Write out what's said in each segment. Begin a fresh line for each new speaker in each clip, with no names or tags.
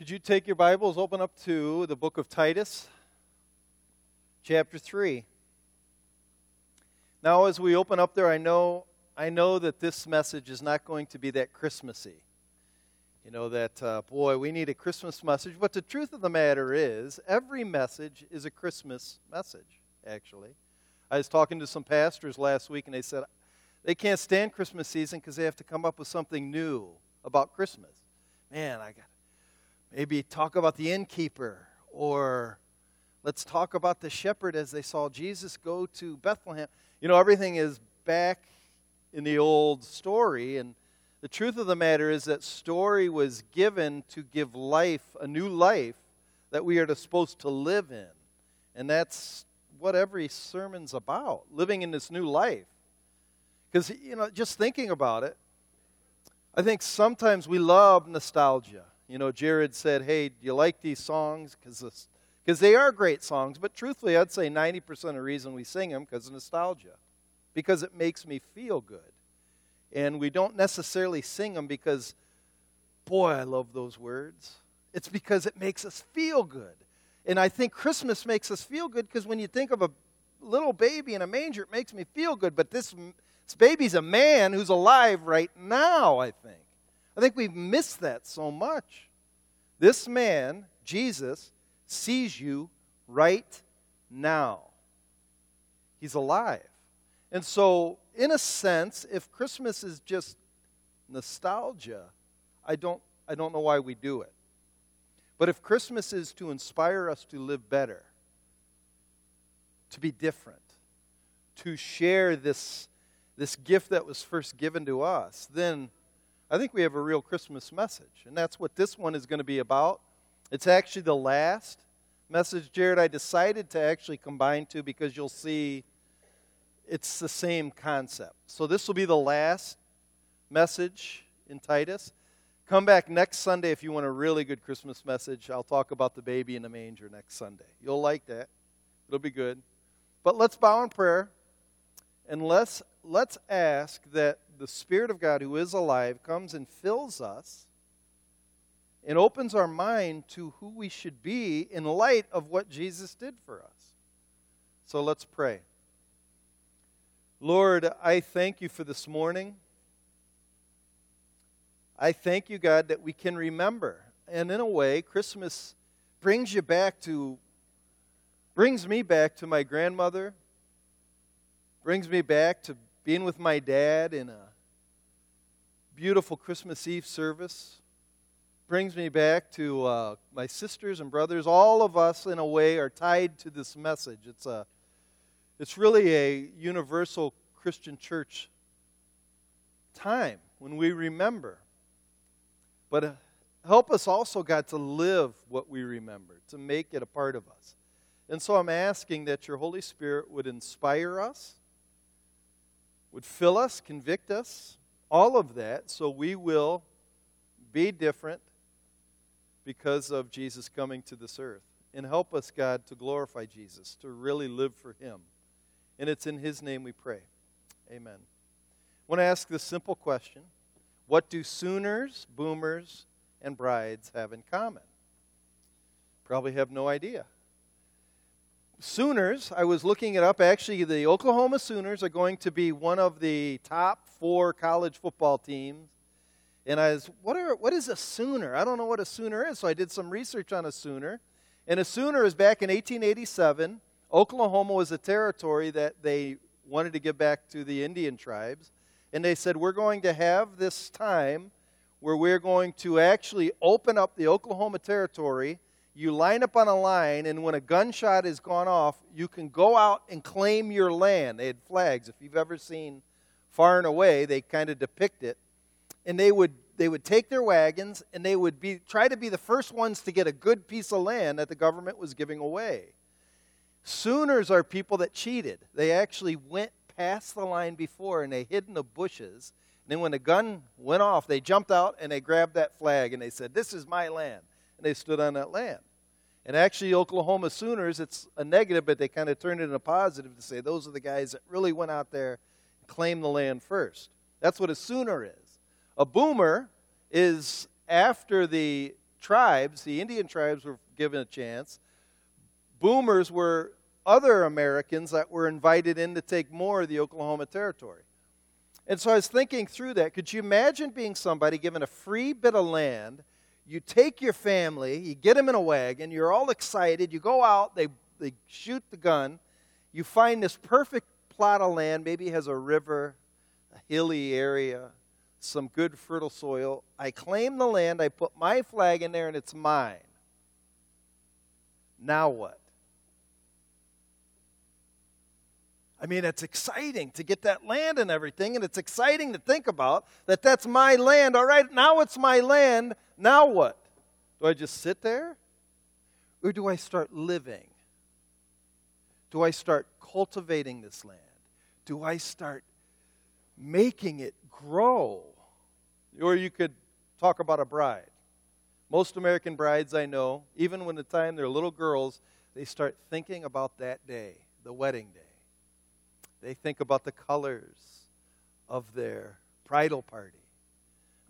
Could you take your Bibles, open up to the book of Titus, chapter 3. Now, as we open up there, I know, I know that this message is not going to be that Christmassy. You know, that, uh, boy, we need a Christmas message. But the truth of the matter is, every message is a Christmas message, actually. I was talking to some pastors last week, and they said they can't stand Christmas season because they have to come up with something new about Christmas. Man, I got maybe talk about the innkeeper, or let's talk about the shepherd as they saw Jesus go to Bethlehem. You know, everything is back in the old story, and the truth of the matter is that story was given to give life, a new life that we are supposed to live in. And that's what every sermon's about, living in this new life. Because, you know, just thinking about it, I think sometimes we love nostalgia. You know, Jared said, hey, do you like these songs? Because they are great songs, but truthfully, I'd say 90% of the reason we sing them because of nostalgia, because it makes me feel good. And we don't necessarily sing them because, boy, I love those words. It's because it makes us feel good. And I think Christmas makes us feel good because when you think of a little baby in a manger, it makes me feel good. But this, this baby's a man who's alive right now, I think. I think we've missed that so much. This man, Jesus, sees you right now. He's alive. And so, in a sense, if Christmas is just nostalgia, I don't, I don't know why we do it. But if Christmas is to inspire us to live better, to be different, to share this, this gift that was first given to us, then I think we have a real Christmas message. And that's what this one is going to be about. It's actually the last message, Jared, I decided to actually combine two because you'll see it's the same concept. So this will be the last message in Titus. Come back next Sunday if you want a really good Christmas message. I'll talk about the baby in the manger next Sunday. You'll like that. It'll be good. But let's bow in prayer and let's, let's ask that the Spirit of God, who is alive, comes and fills us and opens our mind to who we should be in light of what Jesus did for us. So let's pray. Lord, I thank you for this morning. I thank you, God, that we can remember. And in a way, Christmas brings you back to, brings me back to my grandmother, brings me back to being with my dad in a beautiful Christmas Eve service, brings me back to uh, my sisters and brothers. All of us, in a way, are tied to this message. It's, a, it's really a universal Christian church time when we remember but uh, help us also, God, to live what we remember, to make it a part of us. And so I'm asking that your Holy Spirit would inspire us, would fill us, convict us, all of that, so we will be different because of Jesus coming to this earth. And help us, God, to glorify Jesus, to really live for Him. And it's in His name we pray. Amen. I want to ask this simple question. What do Sooners, Boomers, and brides have in common? Probably have no idea. Sooners, I was looking it up. Actually, the Oklahoma Sooners are going to be one of the top four college football teams. And I was, what, are, what is a Sooner? I don't know what a Sooner is. So I did some research on a Sooner. And a Sooner is back in 1887. Oklahoma was a territory that they wanted to give back to the Indian tribes and they said, We're going to have this time where we're going to actually open up the Oklahoma Territory. You line up on a line, and when a gunshot has gone off, you can go out and claim your land. They had flags. If you've ever seen Far and Away, they kind of depict it. And they would they would take their wagons and they would be try to be the first ones to get a good piece of land that the government was giving away. Sooners are people that cheated. They actually went past the line before and they hid in the bushes. And then when the gun went off, they jumped out and they grabbed that flag and they said, This is my land. And they stood on that land. And actually, Oklahoma Sooners, it's a negative, but they kind of turned it into a positive to say those are the guys that really went out there and claimed the land first. That's what a Sooner is. A Boomer is after the tribes, the Indian tribes, were given a chance. Boomers were other Americans that were invited in to take more of the Oklahoma Territory. And so I was thinking through that. Could you imagine being somebody given a free bit of land? You take your family, you get them in a wagon, you're all excited, you go out, they, they shoot the gun, you find this perfect plot of land, maybe has a river, a hilly area, some good fertile soil. I claim the land, I put my flag in there, and it's mine. Now what? I mean, it's exciting to get that land and everything, and it's exciting to think about that that's my land. All right, now it's my land. Now what? Do I just sit there? Or do I start living? Do I start cultivating this land? Do I start making it grow? Or you could talk about a bride. Most American brides I know, even when the time they're little girls, they start thinking about that day, the wedding day. They think about the colors of their bridal party.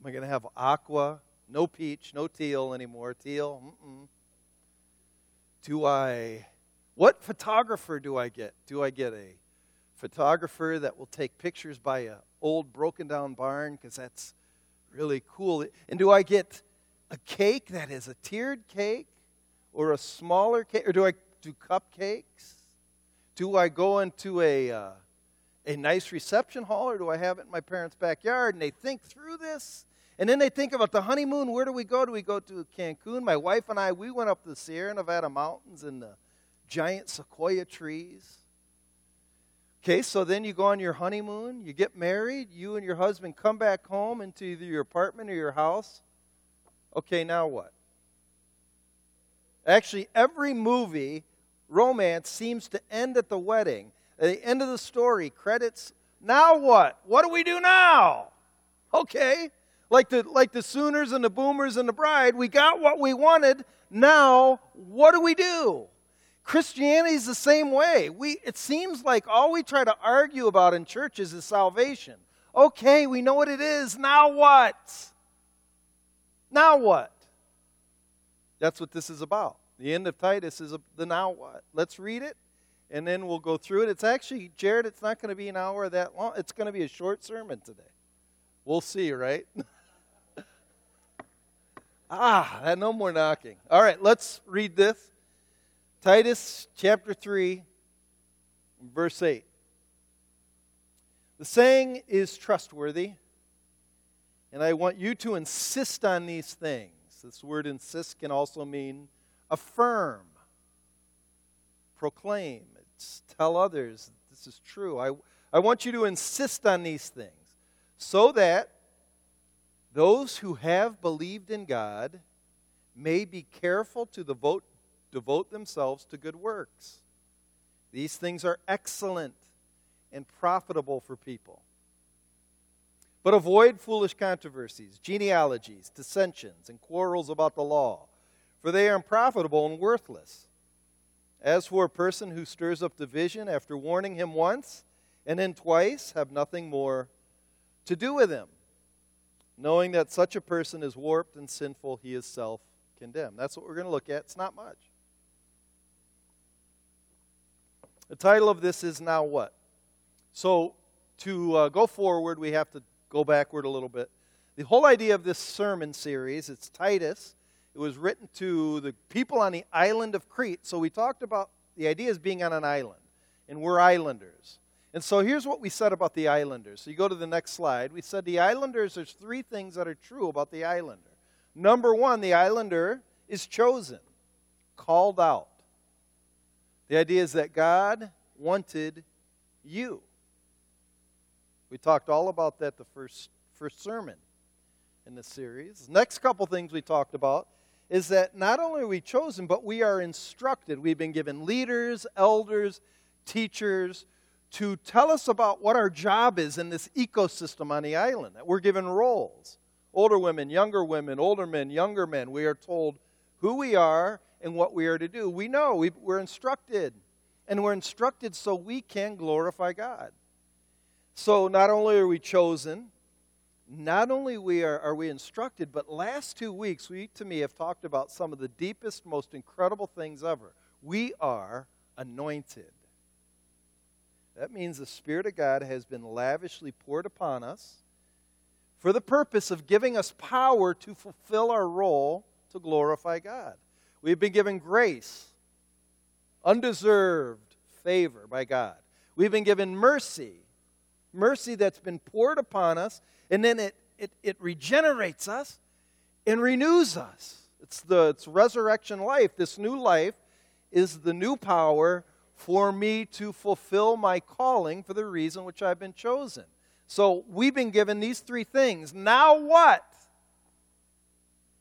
Am I going to have aqua, no peach, no teal anymore? Teal? Mm-mm. Do I, what photographer do I get? Do I get a photographer that will take pictures by a old broken down barn because that's really cool? And do I get a cake that is a tiered cake or a smaller cake? Or do I do cupcakes? Do I go into a, uh, a nice reception hall or do I have it in my parents' backyard? And they think through this. And then they think about the honeymoon. Where do we go? Do we go to Cancun? My wife and I, we went up the Sierra Nevada mountains and the giant sequoia trees. Okay, so then you go on your honeymoon, you get married, you and your husband come back home into either your apartment or your house. Okay, now what? Actually, every movie romance seems to end at the wedding. At the end of the story, credits. Now what? What do we do now? Okay. Like the, like the Sooners and the Boomers and the Bride, we got what we wanted. Now, what do we do? Christianity is the same way. We, it seems like all we try to argue about in churches is salvation. Okay, we know what it is. Now what? Now what? That's what this is about. The end of Titus is a, the now what. Let's read it, and then we'll go through it. It's actually, Jared, it's not going to be an hour that long. It's going to be a short sermon today. We'll see, right? ah, no more knocking. All right, let's read this. Titus chapter 3, verse 8. The saying is trustworthy, and I want you to insist on these things. This word insist can also mean affirm, proclaim, tell others this is true. I, I want you to insist on these things so that those who have believed in God may be careful to devote devote themselves to good works. These things are excellent and profitable for people. But avoid foolish controversies, genealogies, dissensions, and quarrels about the law, for they are unprofitable and worthless. As for a person who stirs up division after warning him once and then twice, have nothing more to do with him. Knowing that such a person is warped and sinful, he is self condemned. That's what we're going to look at. It's not much. The title of this is Now What? So, to uh, go forward, we have to go backward a little bit. The whole idea of this sermon series, it's Titus. It was written to the people on the island of Crete. So, we talked about the idea is being on an island, and we're islanders. And so, here's what we said about the islanders. So, you go to the next slide. We said the islanders, there's three things that are true about the islander. Number one, the islander is chosen, called out. The idea is that God wanted you. We talked all about that the first, first sermon in the series. Next couple things we talked about is that not only are we chosen, but we are instructed. We've been given leaders, elders, teachers to tell us about what our job is in this ecosystem on the island. That we're given roles. Older women, younger women, older men, younger men. We are told who we are and what we are to do. We know, we, we're instructed. And we're instructed so we can glorify God. So not only are we chosen, not only we are, are we instructed, but last two weeks, we to me have talked about some of the deepest, most incredible things ever. We are anointed. That means the Spirit of God has been lavishly poured upon us for the purpose of giving us power to fulfill our role to glorify God. We've been given grace, undeserved favor by God. We've been given mercy, mercy that's been poured upon us, and then it, it, it regenerates us and renews us. It's the it's resurrection life. This new life is the new power for me to fulfill my calling for the reason which I've been chosen. So we've been given these three things. Now what?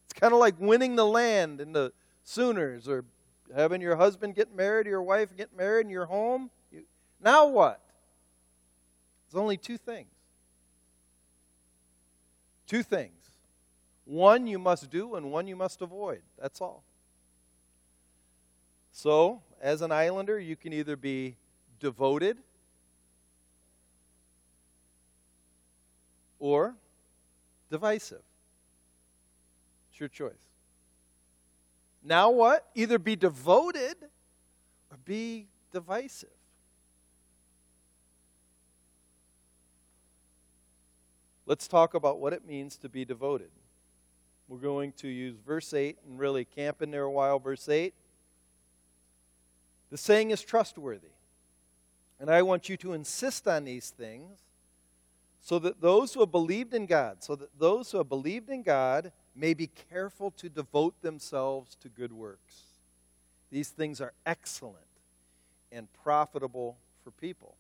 It's kind of like winning the land in the Sooners or having your husband get married or your wife get married in your home. You, now what? There's only two things. Two things. One you must do and one you must avoid. That's all. So, as an islander, you can either be devoted or divisive. It's your choice. Now what? Either be devoted or be divisive. Let's talk about what it means to be devoted. We're going to use verse 8 and really camp in there a while. Verse 8 the saying is trustworthy. And I want you to insist on these things so that those who have believed in God, so that those who have believed in God may be careful to devote themselves to good works. These things are excellent and profitable for people.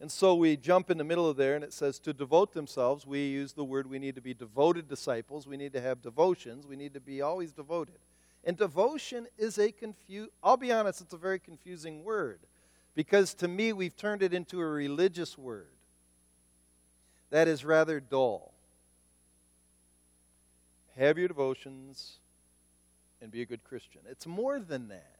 And so we jump in the middle of there and it says to devote themselves. We use the word we need to be devoted disciples. We need to have devotions. We need to be always devoted. And devotion is a confuse I'll be honest, it's a very confusing word because to me we've turned it into a religious word that is rather dull. Have your devotions and be a good Christian. It's more than that.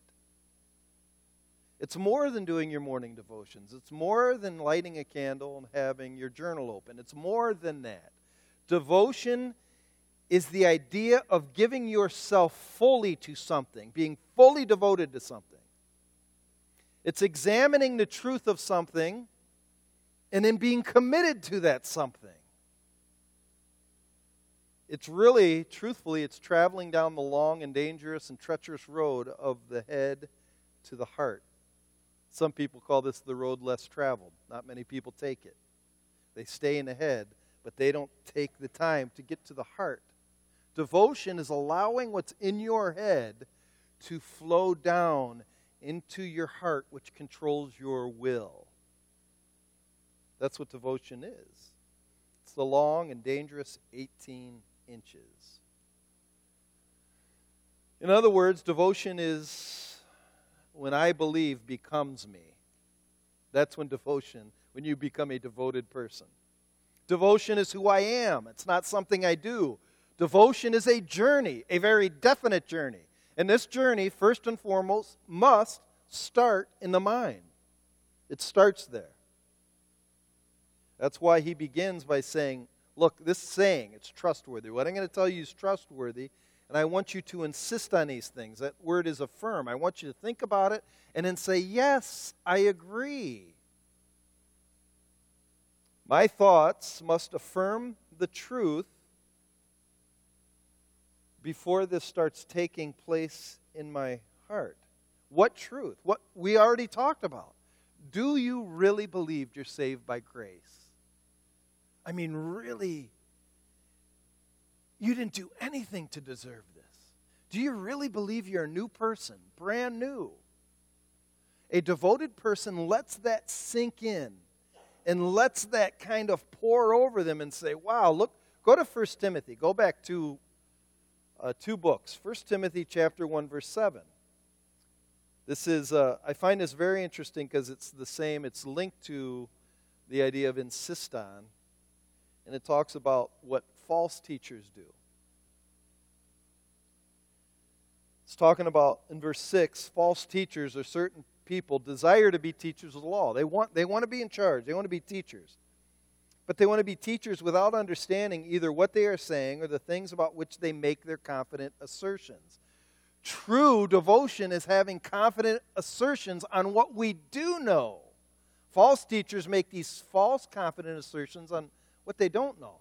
It's more than doing your morning devotions. It's more than lighting a candle and having your journal open. It's more than that. Devotion is the idea of giving yourself fully to something, being fully devoted to something. It's examining the truth of something and then being committed to that something. It's really, truthfully, it's traveling down the long and dangerous and treacherous road of the head to the heart. Some people call this the road less traveled. Not many people take it. They stay in the head, but they don't take the time to get to the heart. Devotion is allowing what's in your head to flow down into your heart, which controls your will. That's what devotion is. It's the long and dangerous 18 inches. In other words, devotion is when I believe becomes me. That's when devotion, when you become a devoted person. Devotion is who I am, it's not something I do. Devotion is a journey, a very definite journey. And this journey, first and foremost, must start in the mind. It starts there. That's why he begins by saying, Look, this saying, it's trustworthy. What I'm going to tell you is trustworthy, and I want you to insist on these things. That word is affirm. I want you to think about it and then say, Yes, I agree. My thoughts must affirm the truth before this starts taking place in my heart. What truth? What we already talked about. Do you really believe you're saved by grace? I mean, really, you didn't do anything to deserve this. Do you really believe you're a new person, brand new? A devoted person lets that sink in and lets that kind of pour over them and say, wow, look, go to 1 Timothy. Go back to uh, two books 1 Timothy chapter 1, verse 7. This is, uh, I find this very interesting because it's the same, it's linked to the idea of insist on and it talks about what false teachers do. It's talking about in verse 6 false teachers or certain people desire to be teachers of the law. They want, they want to be in charge, they want to be teachers. but they want to be teachers without understanding either what they are saying or the things about which they make their confident assertions. True devotion is having confident assertions on what we do know. False teachers make these false confident assertions on what they don't know.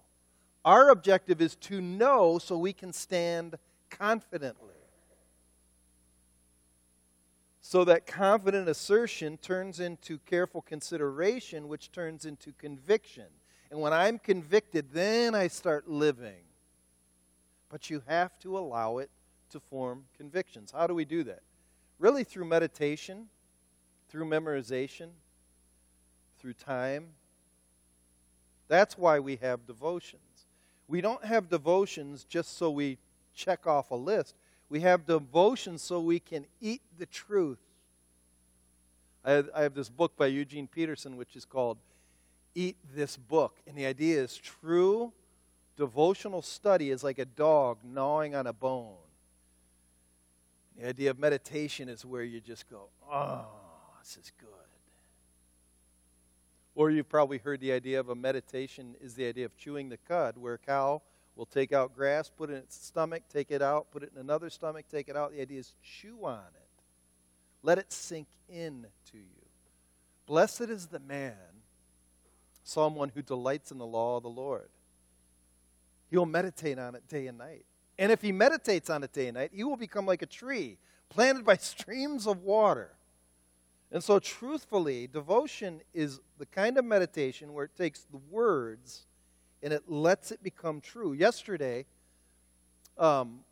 Our objective is to know so we can stand confidently. So that confident assertion turns into careful consideration, which turns into conviction. And when I'm convicted, then I start living. But you have to allow it to form convictions. How do we do that? Really through meditation, through memorization, through time. That's why we have devotions. We don't have devotions just so we check off a list. We have devotions so we can eat the truth. I have, I have this book by Eugene Peterson which is called Eat This Book. And the idea is true devotional study is like a dog gnawing on a bone. The idea of meditation is where you just go, oh, this is good. Or you've probably heard the idea of a meditation is the idea of chewing the cud, where a cow will take out grass, put it in its stomach, take it out, put it in another stomach, take it out. The idea is chew on it. Let it sink in to you. Blessed is the man, 1, who delights in the law of the Lord. He'll meditate on it day and night. And if he meditates on it day and night, he will become like a tree planted by streams of water. And so, truthfully, devotion is the kind of meditation where it takes the words and it lets it become true. Yesterday, um,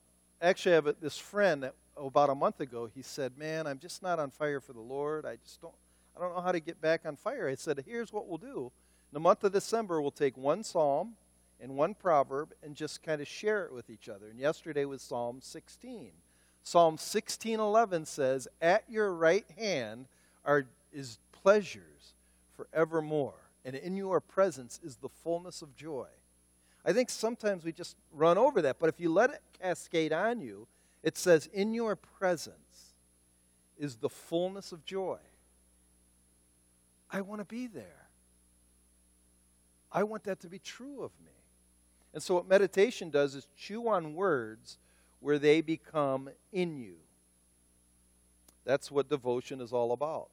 actually, I have this friend that about a month ago. He said, "Man, I'm just not on fire for the Lord. I just don't. I don't know how to get back on fire." I said, "Here's what we'll do. In the month of December, we'll take one psalm and one proverb and just kind of share it with each other. And yesterday was Psalm 16. Psalm 16:11 says, "At your right hand are is pleasures forevermore, and in your presence is the fullness of joy." I think sometimes we just run over that, but if you let it cascade on you, it says, "In your presence is the fullness of joy." I want to be there. I want that to be true of me. And so, what meditation does is chew on words where they become in you. That's what devotion is all about.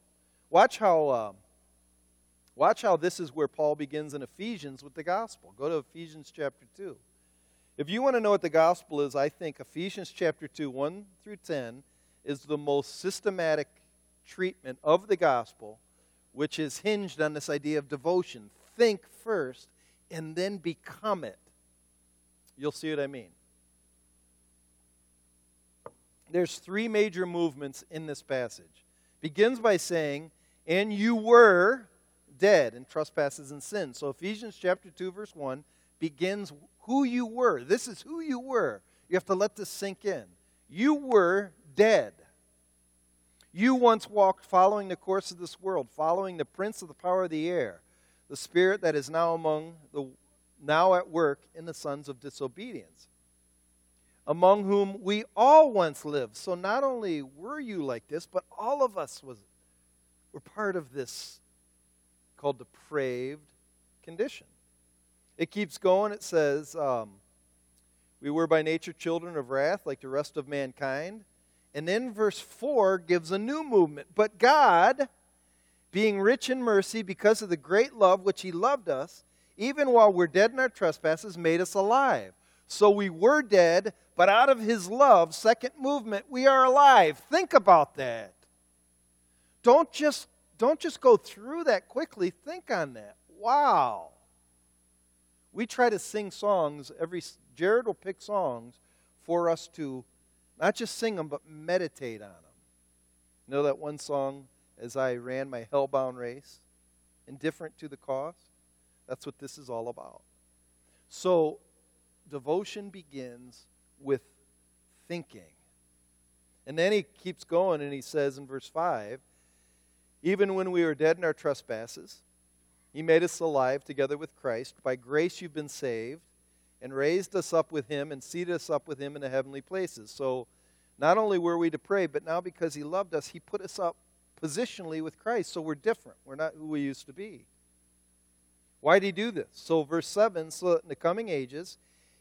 Watch how, um, watch how this is where Paul begins in Ephesians with the gospel. Go to Ephesians chapter 2. If you want to know what the gospel is, I think Ephesians chapter 2, 1 through 10, is the most systematic treatment of the gospel, which is hinged on this idea of devotion. Think first and then become it. You'll see what I mean. There's three major movements in this passage. Begins by saying, "And you were dead in trespasses and sins." So Ephesians chapter 2 verse 1 begins who you were. This is who you were. You have to let this sink in. You were dead. You once walked following the course of this world, following the prince of the power of the air, the spirit that is now among the now at work in the sons of disobedience, among whom we all once lived. So not only were you like this, but all of us was, were part of this called depraved condition. It keeps going. It says, um, We were by nature children of wrath, like the rest of mankind. And then verse 4 gives a new movement. But God, being rich in mercy because of the great love which He loved us, even while we're dead in our trespasses, made us alive. So we were dead, but out of his love, second movement, we are alive. Think about that. Don't just don't just go through that quickly. Think on that. Wow. We try to sing songs every Jared will pick songs for us to not just sing them but meditate on them. You know that one song as I ran my hellbound race? Indifferent to the cost? That's what this is all about. So, devotion begins with thinking. And then he keeps going and he says in verse 5 Even when we were dead in our trespasses, he made us alive together with Christ. By grace you've been saved, and raised us up with him, and seated us up with him in the heavenly places. So, not only were we to pray, but now because he loved us, he put us up positionally with Christ. So we're different. We're not who we used to be. Why did he do this? So, verse 7 so that in the coming ages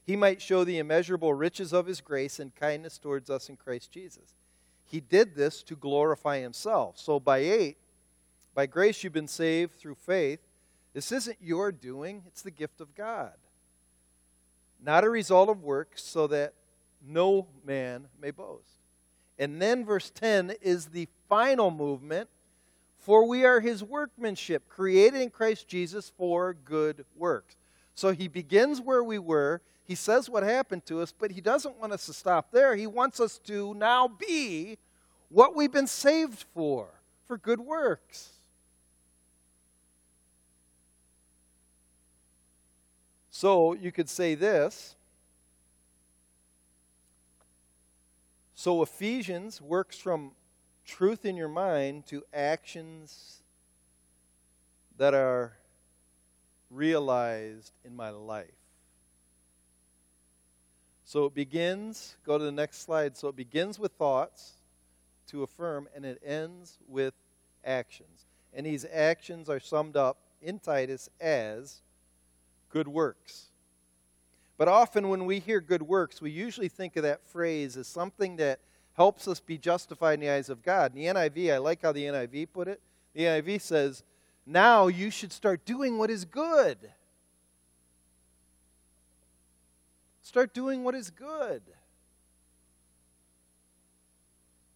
he might show the immeasurable riches of his grace and kindness towards us in Christ Jesus. He did this to glorify himself. So, by 8, by grace you've been saved through faith. This isn't your doing, it's the gift of God. Not a result of works, so that no man may boast. And then verse 10 is the final movement for we are his workmanship, created in Christ Jesus for good works. So he begins where we were. He says what happened to us, but he doesn't want us to stop there. He wants us to now be what we've been saved for, for good works. So you could say this. So Ephesians works from truth in your mind to actions that are realized in my life. So it begins, go to the next slide. So it begins with thoughts to affirm, and it ends with actions. And these actions are summed up in Titus as good works. But often when we hear good works, we usually think of that phrase as something that helps us be justified in the eyes of God. In the NIV, I like how the NIV put it. The NIV says, Now you should start doing what is good. Start doing what is good.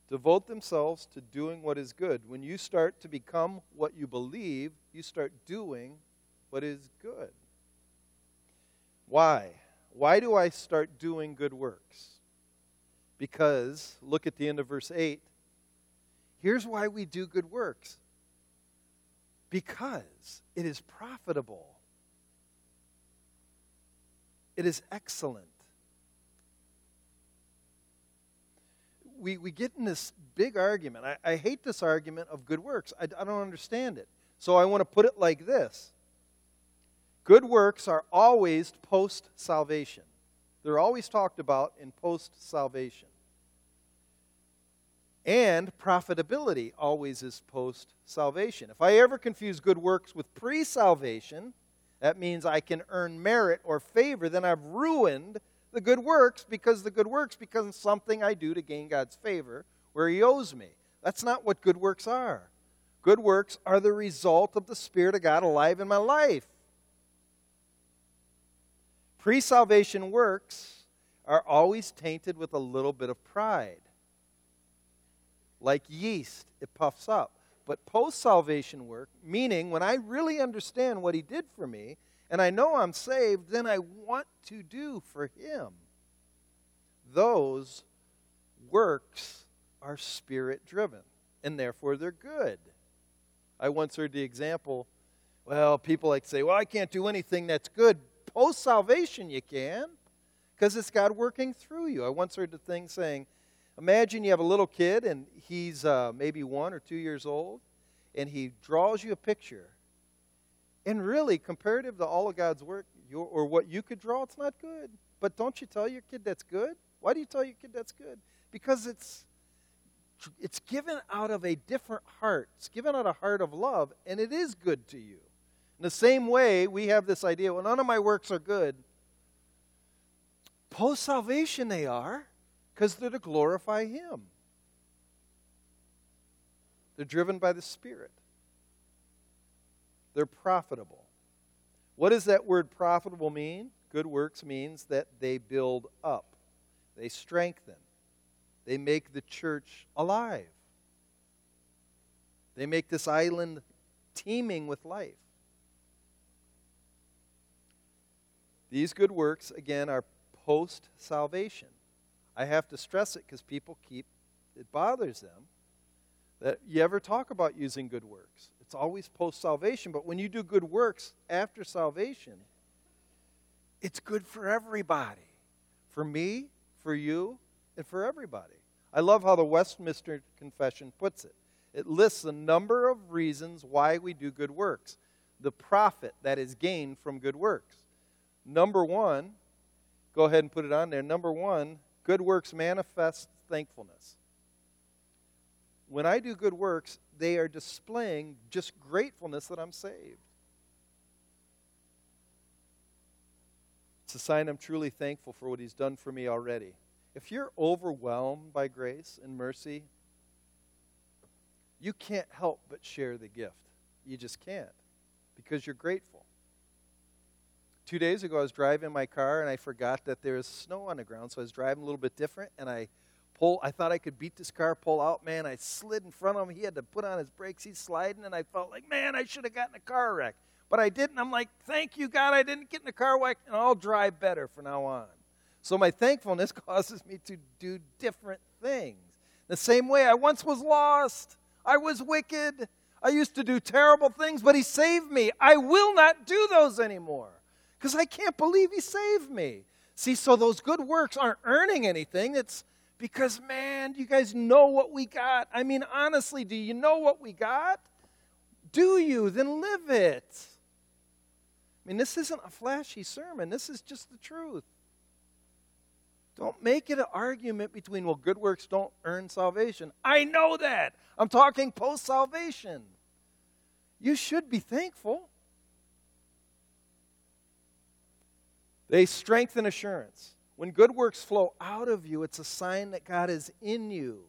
Devote themselves to doing what is good. When you start to become what you believe, you start doing what is good. Why? Why do I start doing good works? Because, look at the end of verse 8. Here's why we do good works because it is profitable, it is excellent. We, we get in this big argument. I, I hate this argument of good works. I, I don't understand it. So I want to put it like this Good works are always post salvation. They're always talked about in post salvation. And profitability always is post salvation. If I ever confuse good works with pre salvation, that means I can earn merit or favor, then I've ruined the good works because the good works become something I do to gain God's favor where He owes me. That's not what good works are. Good works are the result of the Spirit of God alive in my life. Pre salvation works are always tainted with a little bit of pride like yeast, it puffs up. But post salvation work, meaning when I really understand what He did for me and I know I'm saved, then I want to do for Him. Those works are spirit driven, and therefore they're good. I once heard the example well, people like to say, well, I can't do anything that's good. Post salvation, you can, because it's God working through you. I once heard the thing saying, Imagine you have a little kid and he's uh, maybe one or two years old, and he draws you a picture. And really, comparative to all of God's work your, or what you could draw, it's not good. But don't you tell your kid that's good? Why do you tell your kid that's good? Because it's it's given out of a different heart. It's given out of a heart of love, and it is good to you. In the same way, we have this idea well, none of my works are good. Post salvation, they are because they're to glorify Him. They're driven by the Spirit. They're profitable. What does that word profitable mean? Good works means that they build up, they strengthen, they make the church alive, they make this island teeming with life. These good works, again, are post salvation. I have to stress it because people keep, it bothers them that you ever talk about using good works. It's always post salvation, but when you do good works after salvation, it's good for everybody. For me, for you, and for everybody. I love how the Westminster Confession puts it. It lists a number of reasons why we do good works, the profit that is gained from good works. Number one, go ahead and put it on there. Number one, Good works manifest thankfulness. When I do good works, they are displaying just gratefulness that I'm saved. It's a sign I'm truly thankful for what He's done for me already. If you're overwhelmed by grace and mercy, you can't help but share the gift. You just can't because you're grateful. Two days ago, I was driving my car and I forgot that there was snow on the ground, so I was driving a little bit different and I pull. I thought I could beat this car, pull out. Man, I slid in front of him. He had to put on his brakes. He's sliding, and I felt like, man, I should have gotten a car wreck. But I didn't. I'm like, thank you, God, I didn't get in a car wreck, and I'll drive better from now on. So my thankfulness causes me to do different things. The same way I once was lost, I was wicked, I used to do terrible things, but He saved me. I will not do those anymore because I can't believe He saved me. See, so those good works aren't earning anything. It's because, man, you guys know what we got. I mean, honestly, do you know what we got? Do you? Then live it. I mean, this isn't a flashy sermon, this is just the truth. Don't make it an argument between, well, good works don't earn salvation. I know that. I'm talking post salvation. You should be thankful. They strengthen assurance. When good works flow out of you, it's a sign that God is in you.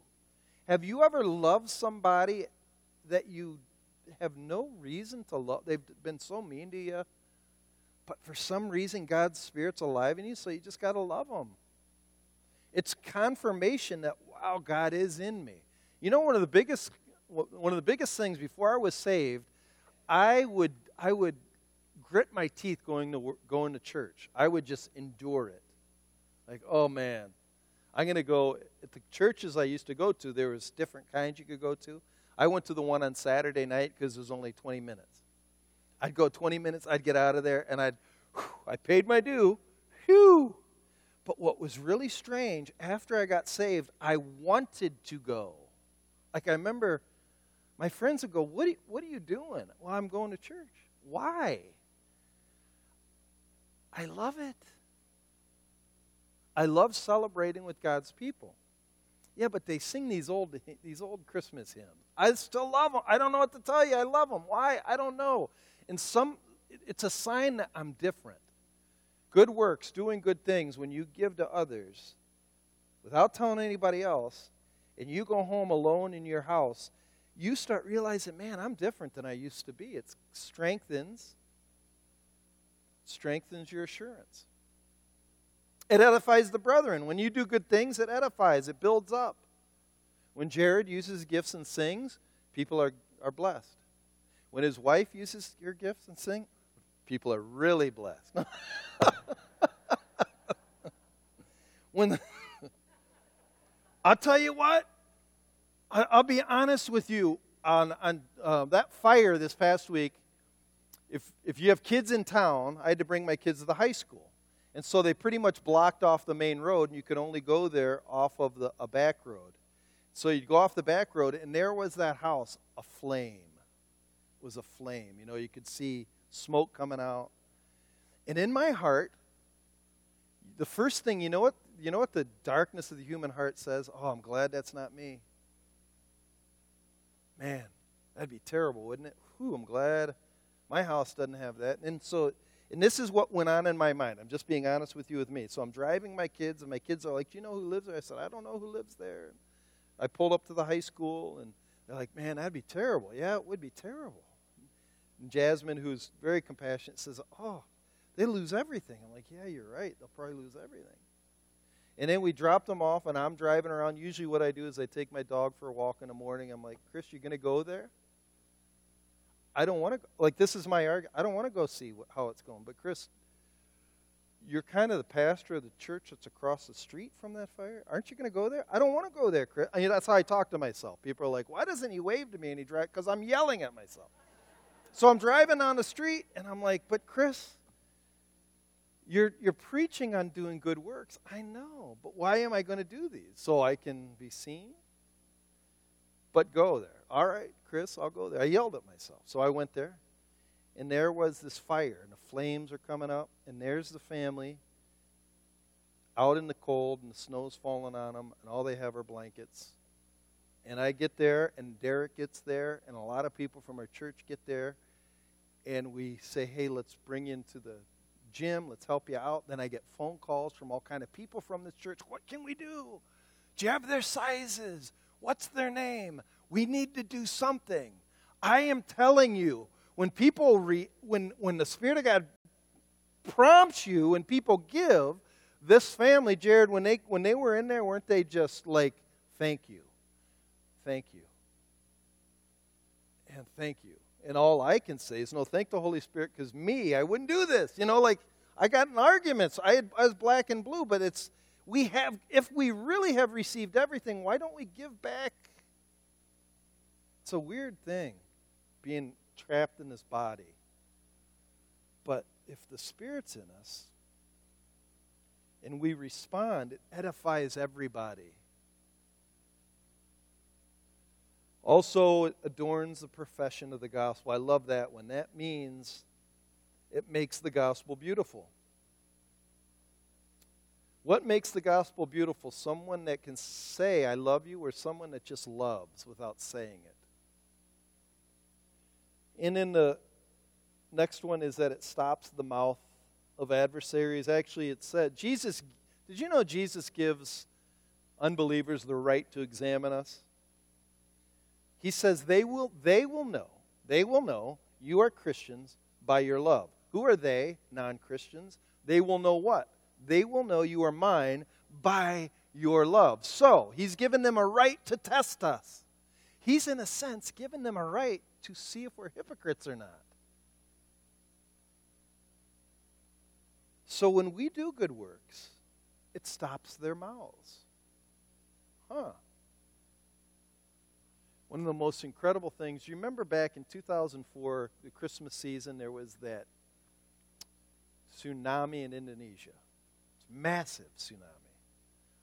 Have you ever loved somebody that you have no reason to love? They've been so mean to you, but for some reason God's Spirit's alive in you, so you just got to love them. It's confirmation that, wow, God is in me. You know, one of the biggest one of the biggest things before I was saved, I would I would grit my teeth going to going to church. I would just endure it. Like, oh man, I'm going to go. At the churches I used to go to, there was different kinds you could go to. I went to the one on Saturday night because it was only 20 minutes. I'd go 20 minutes, I'd get out of there, and I'd, whew, I paid my due. Whew. But what was really strange, after I got saved, I wanted to go. Like, I remember my friends would go, What are, what are you doing? Well, I'm going to church. Why? I love it. I love celebrating with God's people. Yeah, but they sing these old these old Christmas hymns. I still love them. I don't know what to tell you. I love them. Why? I don't know. And some it's a sign that I'm different. Good works, doing good things when you give to others without telling anybody else and you go home alone in your house, you start realizing, man, I'm different than I used to be. It strengthens strengthens your assurance. It edifies the brethren. When you do good things, it edifies, it builds up. When Jared uses gifts and sings, people are, are blessed. When his wife uses your gifts and sing, people are really blessed. when I'll tell you what, I, will be honest with you on, on uh, that fire this past week. If, if you have kids in town, I had to bring my kids to the high school. And so they pretty much blocked off the main road, and you could only go there off of the, a back road. So you'd go off the back road, and there was that house aflame. It was a flame. You know, you could see smoke coming out. And in my heart, the first thing, you know what, you know what the darkness of the human heart says? Oh, I'm glad that's not me. Man, that'd be terrible, wouldn't it? Whew, I'm glad my house doesn't have that. And so and this is what went on in my mind. I'm just being honest with you with me. So I'm driving my kids, and my kids are like, Do you know who lives there? I said, I don't know who lives there. I pulled up to the high school, and they're like, Man, that'd be terrible. Yeah, it would be terrible. And Jasmine, who's very compassionate, says, Oh, they lose everything. I'm like, Yeah, you're right. They'll probably lose everything. And then we dropped them off, and I'm driving around. Usually, what I do is I take my dog for a walk in the morning. I'm like, Chris, you're going to go there? I don't want to, like, this is my argument. I don't want to go see what, how it's going. But, Chris, you're kind of the pastor of the church that's across the street from that fire. Aren't you going to go there? I don't want to go there, Chris. I mean, that's how I talk to myself. People are like, why doesn't he wave to me and he drive? Because I'm yelling at myself. So I'm driving on the street and I'm like, but Chris, you're, you're preaching on doing good works. I know, but why am I going to do these? So I can be seen? But go there. All right, Chris, I'll go there. I yelled at myself. So I went there, and there was this fire, and the flames are coming up, and there's the family out in the cold, and the snow's falling on them, and all they have are blankets. And I get there, and Derek gets there, and a lot of people from our church get there, and we say, hey, let's bring you into the gym. Let's help you out. Then I get phone calls from all kind of people from this church. What can we do? Do you have their sizes? What's their name? We need to do something. I am telling you, when people re, when when the Spirit of God prompts you and people give, this family, Jared, when they when they were in there, weren't they just like, thank you, thank you, and thank you. And all I can say is, no, thank the Holy Spirit, because me, I wouldn't do this. You know, like I got in arguments. I, had, I was black and blue, but it's we have. If we really have received everything, why don't we give back? It's a weird thing, being trapped in this body. But if the Spirit's in us and we respond, it edifies everybody. Also, it adorns the profession of the gospel. I love that one. That means it makes the gospel beautiful. What makes the gospel beautiful? Someone that can say, I love you, or someone that just loves without saying it. And then the next one is that it stops the mouth of adversaries. Actually, it said, Jesus, did you know Jesus gives unbelievers the right to examine us? He says they will, they will know, they will know you are Christians by your love. Who are they, non Christians? They will know what? They will know you are mine by your love. So, he's given them a right to test us. He's, in a sense, given them a right to see if we're hypocrites or not. So when we do good works, it stops their mouths. Huh. One of the most incredible things, you remember back in 2004, the Christmas season, there was that tsunami in Indonesia. It's massive tsunami.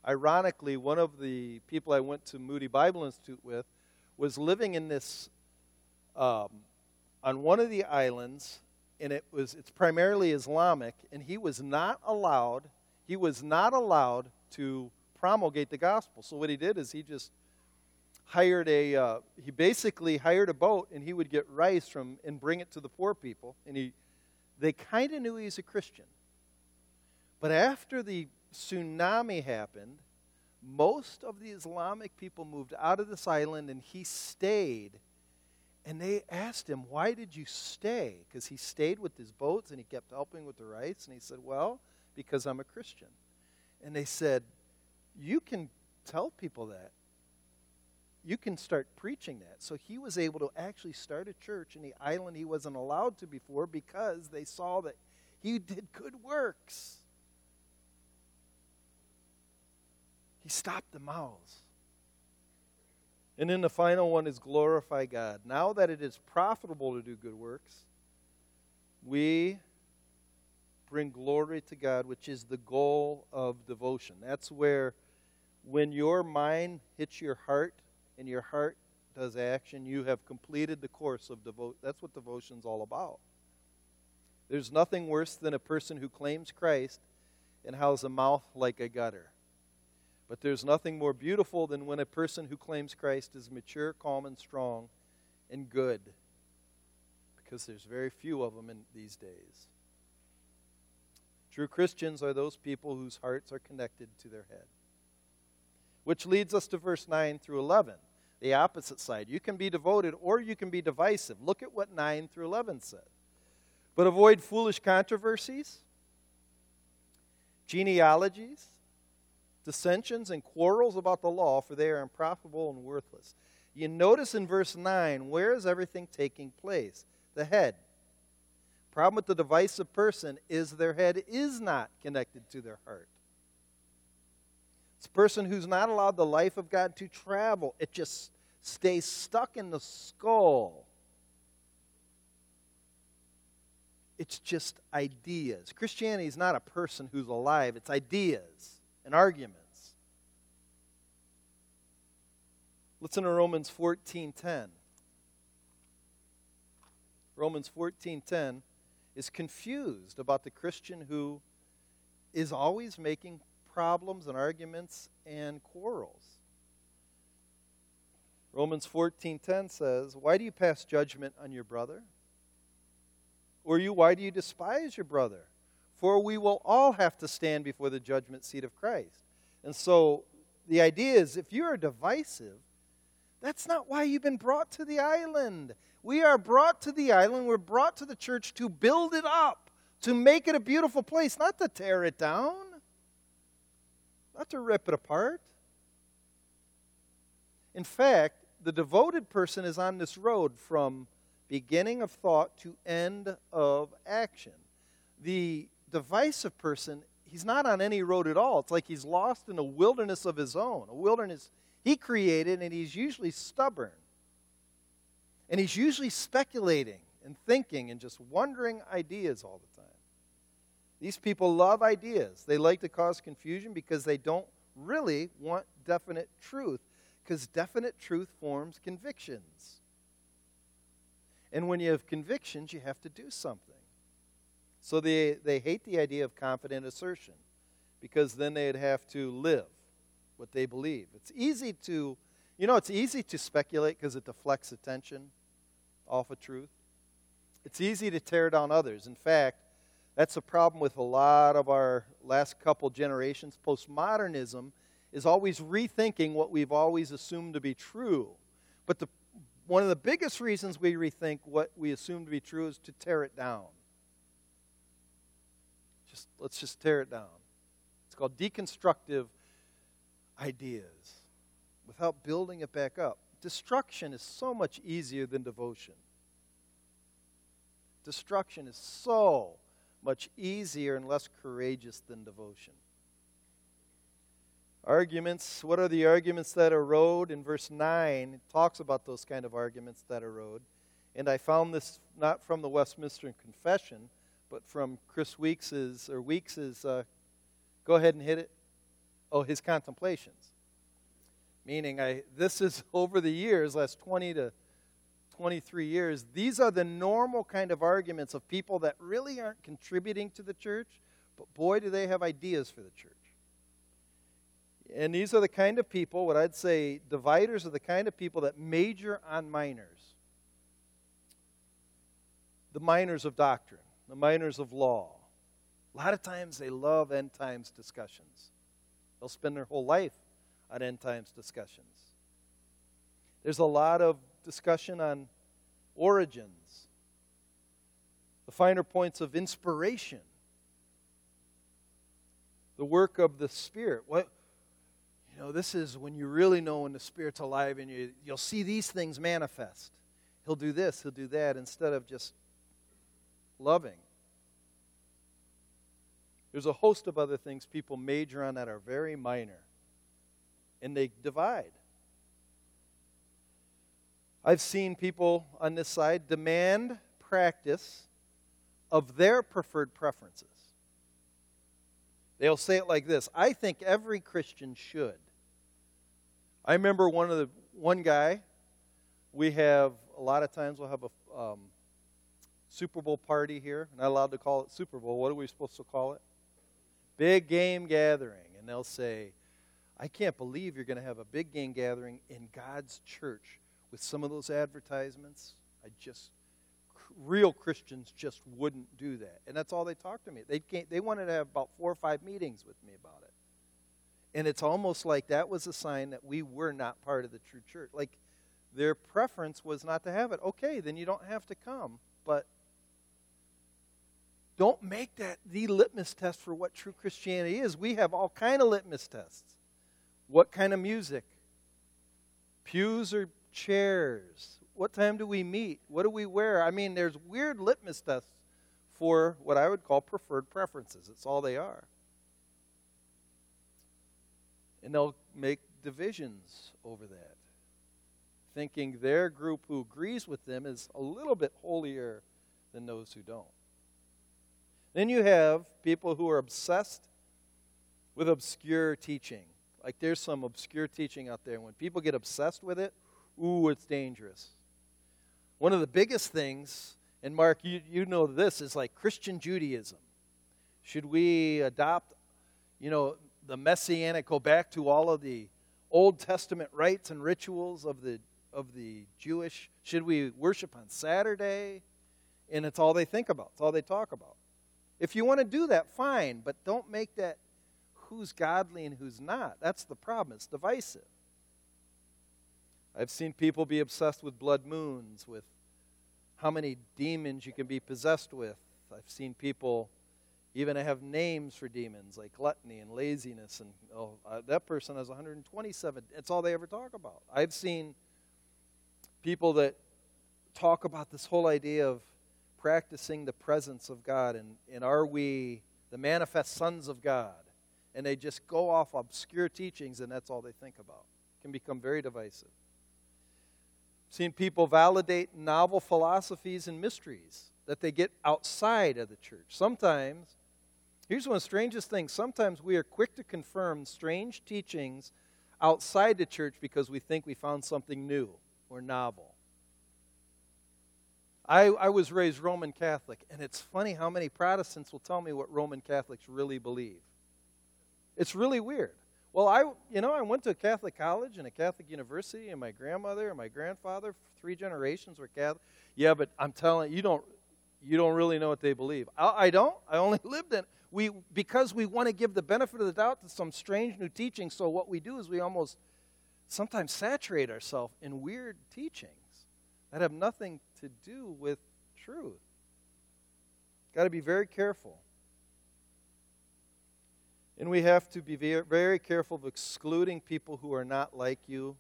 Ironically, one of the people I went to Moody Bible Institute with was living in this um, on one of the islands and it was it's primarily Islamic, and he was not allowed he was not allowed to promulgate the gospel. So what he did is he just hired a uh, he basically hired a boat, and he would get rice from and bring it to the poor people, and he they kind of knew he was a Christian. But after the tsunami happened, most of the Islamic people moved out of this island, and he stayed and they asked him, Why did you stay? Because he stayed with his boats and he kept helping with the rice. And he said, Well, because I'm a Christian. And they said, You can tell people that. You can start preaching that. So he was able to actually start a church in the island he wasn't allowed to before because they saw that he did good works. He stopped the mouths. And then the final one is glorify God. Now that it is profitable to do good works, we bring glory to God, which is the goal of devotion. That's where, when your mind hits your heart and your heart does action, you have completed the course of devotion. That's what devotion's all about. There's nothing worse than a person who claims Christ and has a mouth like a gutter. But there's nothing more beautiful than when a person who claims Christ is mature, calm, and strong and good. Because there's very few of them in these days. True Christians are those people whose hearts are connected to their head. Which leads us to verse 9 through 11, the opposite side. You can be devoted or you can be divisive. Look at what 9 through 11 said. But avoid foolish controversies, genealogies, dissensions and quarrels about the law, for they are unprofitable and worthless. You notice in verse 9, where is everything taking place? The head. Problem with the divisive person is their head is not connected to their heart. It's a person who's not allowed the life of God to travel. It just stays stuck in the skull. It's just ideas. Christianity is not a person who's alive, it's ideas and arguments. Listen to Romans 14:10. Romans 14:10 is confused about the Christian who is always making problems and arguments and quarrels. Romans 14:10 says, "Why do you pass judgment on your brother? Or you why do you despise your brother? For we will all have to stand before the judgment seat of Christ. And so the idea is if you are divisive, that's not why you've been brought to the island. We are brought to the island, we're brought to the church to build it up, to make it a beautiful place, not to tear it down, not to rip it apart. In fact, the devoted person is on this road from beginning of thought to end of action. The divisive person, he's not on any road at all. It's like he's lost in a wilderness of his own, a wilderness he created, and he's usually stubborn. And he's usually speculating and thinking and just wondering ideas all the time. These people love ideas. They like to cause confusion because they don't really want definite truth, because definite truth forms convictions. And when you have convictions, you have to do something. So they, they hate the idea of confident assertion because then they'd have to live what they believe. It's easy to, you know, it's easy to speculate because it deflects attention off of truth. It's easy to tear down others. In fact, that's a problem with a lot of our last couple generations. Postmodernism is always rethinking what we've always assumed to be true. But the, one of the biggest reasons we rethink what we assume to be true is to tear it down. Just let's just tear it down. It's called deconstructive ideas without building it back up. Destruction is so much easier than devotion. Destruction is so much easier and less courageous than devotion. Arguments, what are the arguments that erode? In verse 9, it talks about those kind of arguments that erode. And I found this not from the Westminster Confession, but from Chris Weeks's, or Weeks's, uh, go ahead and hit it. Oh, his contemplations. Meaning, I, this is over the years, last 20 to 23 years, these are the normal kind of arguments of people that really aren't contributing to the church, but boy, do they have ideas for the church. And these are the kind of people, what I'd say, dividers are the kind of people that major on minors. The minors of doctrine, the minors of law. A lot of times they love end times discussions. They'll spend their whole life on end times discussions. There's a lot of discussion on origins, the finer points of inspiration, the work of the Spirit. What, you know, this is when you really know when the Spirit's alive and you, you'll see these things manifest. He'll do this, he'll do that, instead of just loving. There's a host of other things people major on that are very minor, and they divide. I've seen people on this side demand practice of their preferred preferences. They'll say it like this I think every Christian should. I remember one of the one guy. We have a lot of times we'll have a um, Super Bowl party here. Not allowed to call it Super Bowl. What are we supposed to call it? Big game gathering, and they'll say, "I can't believe you're going to have a big game gathering in God's church with some of those advertisements. I just real Christians just wouldn't do that. And that's all they talked to me. They came, they wanted to have about four or five meetings with me about it. And it's almost like that was a sign that we were not part of the true church. Like their preference was not to have it. Okay, then you don't have to come, but don't make that the litmus test for what true Christianity is. We have all kind of litmus tests. What kind of music? Pews or chairs? What time do we meet? What do we wear? I mean, there's weird litmus tests for what I would call preferred preferences. It's all they are. And they'll make divisions over that, thinking their group who agrees with them is a little bit holier than those who don't. Then you have people who are obsessed with obscure teaching. Like there's some obscure teaching out there. When people get obsessed with it, ooh, it's dangerous. One of the biggest things, and Mark, you, you know this, is like Christian Judaism. Should we adopt, you know, the messianic, go back to all of the Old Testament rites and rituals of the of the Jewish? Should we worship on Saturday? And it's all they think about. It's all they talk about. If you want to do that, fine, but don't make that who's godly and who's not. That's the problem. It's divisive. I've seen people be obsessed with blood moons, with how many demons you can be possessed with. I've seen people even have names for demons like gluttony and laziness, and oh, uh, that person has 127. That's all they ever talk about. I've seen people that talk about this whole idea of practicing the presence of God and, and are we the manifest sons of God? And they just go off obscure teachings and that's all they think about. It can become very divisive. Seen people validate novel philosophies and mysteries that they get outside of the church. Sometimes, here's one of the strangest things sometimes we are quick to confirm strange teachings outside the church because we think we found something new or novel. I, I was raised Roman Catholic, and it's funny how many Protestants will tell me what Roman Catholics really believe. It's really weird. Well, I, you know, I went to a Catholic college and a Catholic university, and my grandmother and my grandfather, three generations were Catholic. Yeah, but I'm telling you, you don't, you don't really know what they believe. I, I don't. I only lived in. We because we want to give the benefit of the doubt to some strange new teaching. So what we do is we almost sometimes saturate ourselves in weird teachings that have nothing to do with truth. Got to be very careful. And we have to be very careful of excluding people who are not like you.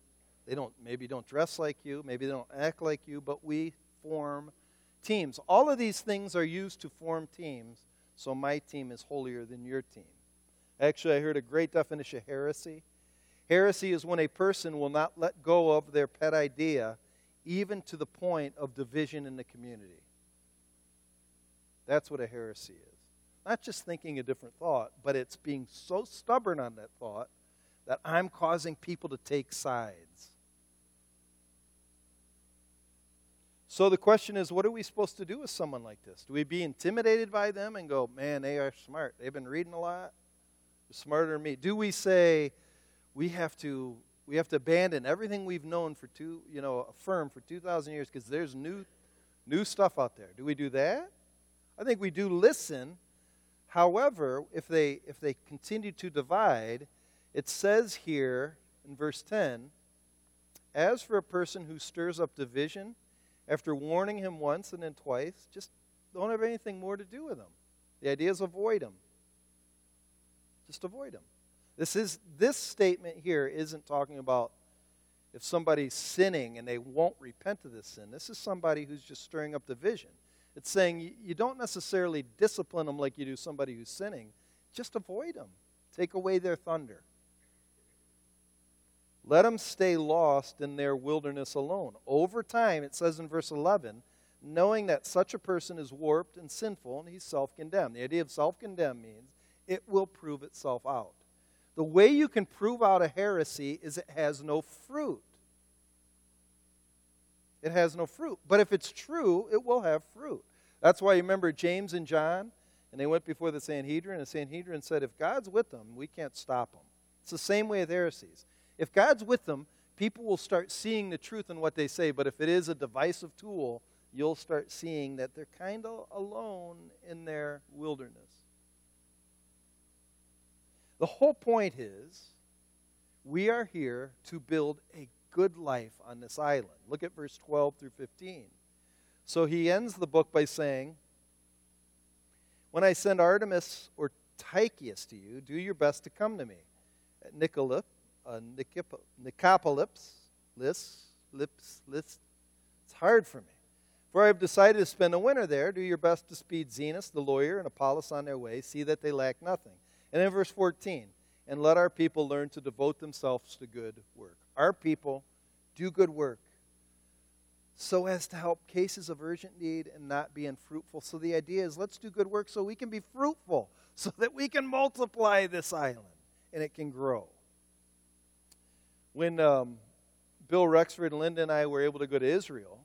They don't maybe don't dress like you, maybe they don't act like you, but we form teams. All of these things are used to form teams, so my team is holier than your team. Actually, I heard a great definition of heresy. Heresy is when a person will not let go of their pet idea even to the point of division in the community. That's what a heresy is. Not just thinking a different thought, but it's being so stubborn on that thought that I'm causing people to take sides. So the question is what are we supposed to do with someone like this? Do we be intimidated by them and go, man, they are smart? They've been reading a lot. They're smarter than me. Do we say we have to we have to abandon everything we've known for two, you know, affirm for 2,000 years because there's new, new stuff out there. Do we do that? I think we do listen. However, if they, if they continue to divide, it says here in verse 10 As for a person who stirs up division, after warning him once and then twice, just don't have anything more to do with him. The idea is avoid him. Just avoid him. This, is, this statement here isn't talking about if somebody's sinning and they won't repent of this sin. This is somebody who's just stirring up division. It's saying you, don't necessarily discipline them like you do somebody who's sinning, just avoid them, take away their thunder. Let them stay lost in their wilderness alone. Over time, it says in verse 11, knowing that such a person is warped and sinful and he's self condemned. The idea of self condemned means it will prove itself out. The way you can prove out a heresy is it has no fruit. It has no fruit. But if it's true, it will have fruit. That's why you remember James and John, and they went before the Sanhedrin, and the Sanhedrin said, If God's with them, we can't stop them. It's the same way with heresies. If God's with them, people will start seeing the truth in what they say. But if it is a divisive tool, you'll start seeing that they're kind of alone in their wilderness. The whole point is we are here to build a good life on this island. Look at verse 12 through 15. So he ends the book by saying, When I send Artemas or Tychicus to you, do your best to come to me. At Nicolip, uh, Nicopolis, Lips, it's hard for me. For I have decided to spend the winter there. Do your best to speed Zenas, the lawyer, and Apollos on their way. See that they lack nothing. And then verse 14, and let our people learn to devote themselves to good work. Our people do good work so as to help cases of urgent need and not be unfruitful. So the idea is let's do good work so we can be fruitful, so that we can multiply this island and it can grow. When um, Bill Rexford, Linda, and I were able to go to Israel,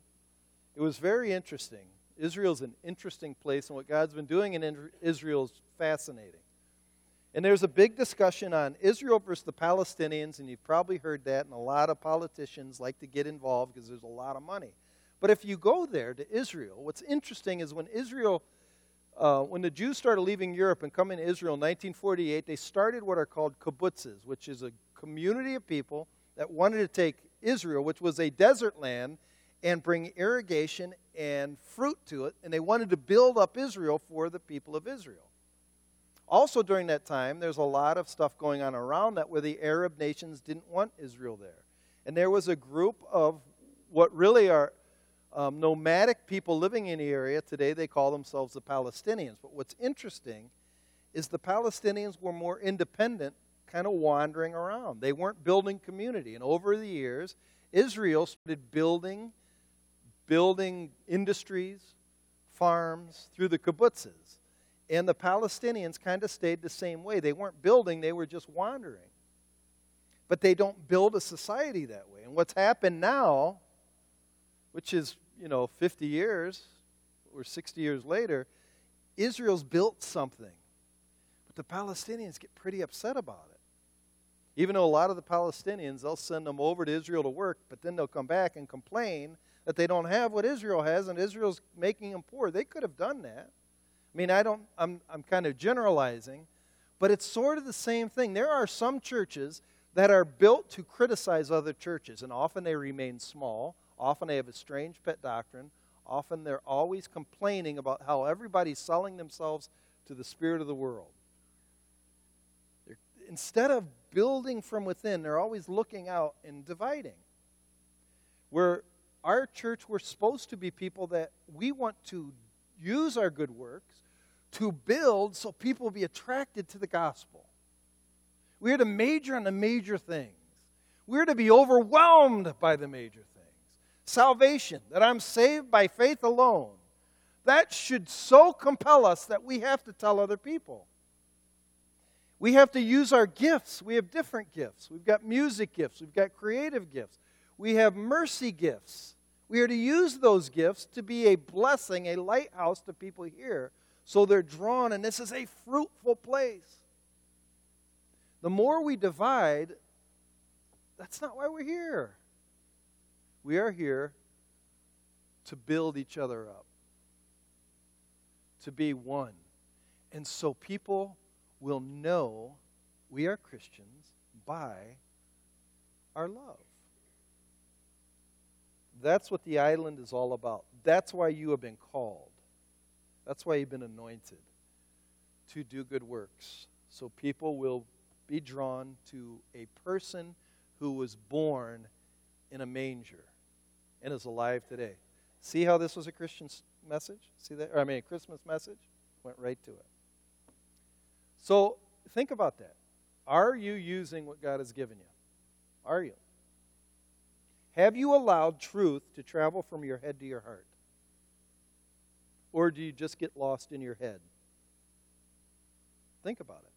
it was very interesting. Israel's an interesting place, and what God's been doing in Israel is fascinating. And there's a big discussion on Israel versus the Palestinians, and you've probably heard that, and a lot of politicians like to get involved because there's a lot of money. But if you go there to Israel, what's interesting is when Israel uh, when the Jews started leaving Europe and coming to Israel in 1948, they started what are called kibbutzes, which is a community of people that wanted to take Israel, which was a desert land, and bring irrigation and fruit to it, and they wanted to build up Israel for the people of Israel. Also, during that time, there's a lot of stuff going on around that where the Arab nations didn't want Israel there. And there was a group of what really are um, nomadic people living in the area. Today, they call themselves the Palestinians. But what's interesting is the Palestinians were more independent, kind of wandering around. They weren't building community. And over the years, Israel started building, building industries, farms through the kibbutzes. And the Palestinians kind of stayed the same way. They weren't building, they were just wandering. But they don't build a society that way. And what's happened now, which is, you know, 50 years or 60 years later, Israel's built something. But the Palestinians get pretty upset about it. Even though a lot of the Palestinians, they'll send them over to Israel to work, but then they'll come back and complain that they don't have what Israel has and Israel's making them poor. They could have done that. I mean, I don't, I'm, I'm kind of generalizing, but it's sort of the same thing. There are some churches that are built to criticize other churches, and often they remain small. Often they have a strange pet doctrine. Often they're always complaining about how everybody's selling themselves to the spirit of the world. They're, instead of building from within, they're always looking out and dividing. Where our church, we're supposed to be people that we want to use our good works to build so people will be attracted to the gospel. We're to major on the major things. We're to be overwhelmed by the major things. Salvation, that I'm saved by faith alone. That should so compel us that we have to tell other people. We have to use our gifts. We have different gifts. We've got music gifts, we've got creative gifts, we have mercy gifts. We are to use those gifts to be a blessing, a lighthouse to people here so they're drawn, and this is a fruitful place. The more we divide, that's not why we're here. We are here to build each other up, to be one. And so people will know we are Christians by our love. That's what the island is all about. That's why you have been called. That's why you've been anointed to do good works. So people will be drawn to a person who was born in a manger and is alive today. See how this was a Christian message? See that? Or, I mean, a Christmas message? Went right to it. So think about that. Are you using what God has given you? Are you? Have you allowed truth to travel from your head to your heart? Or do you just get lost in your head? Think about it.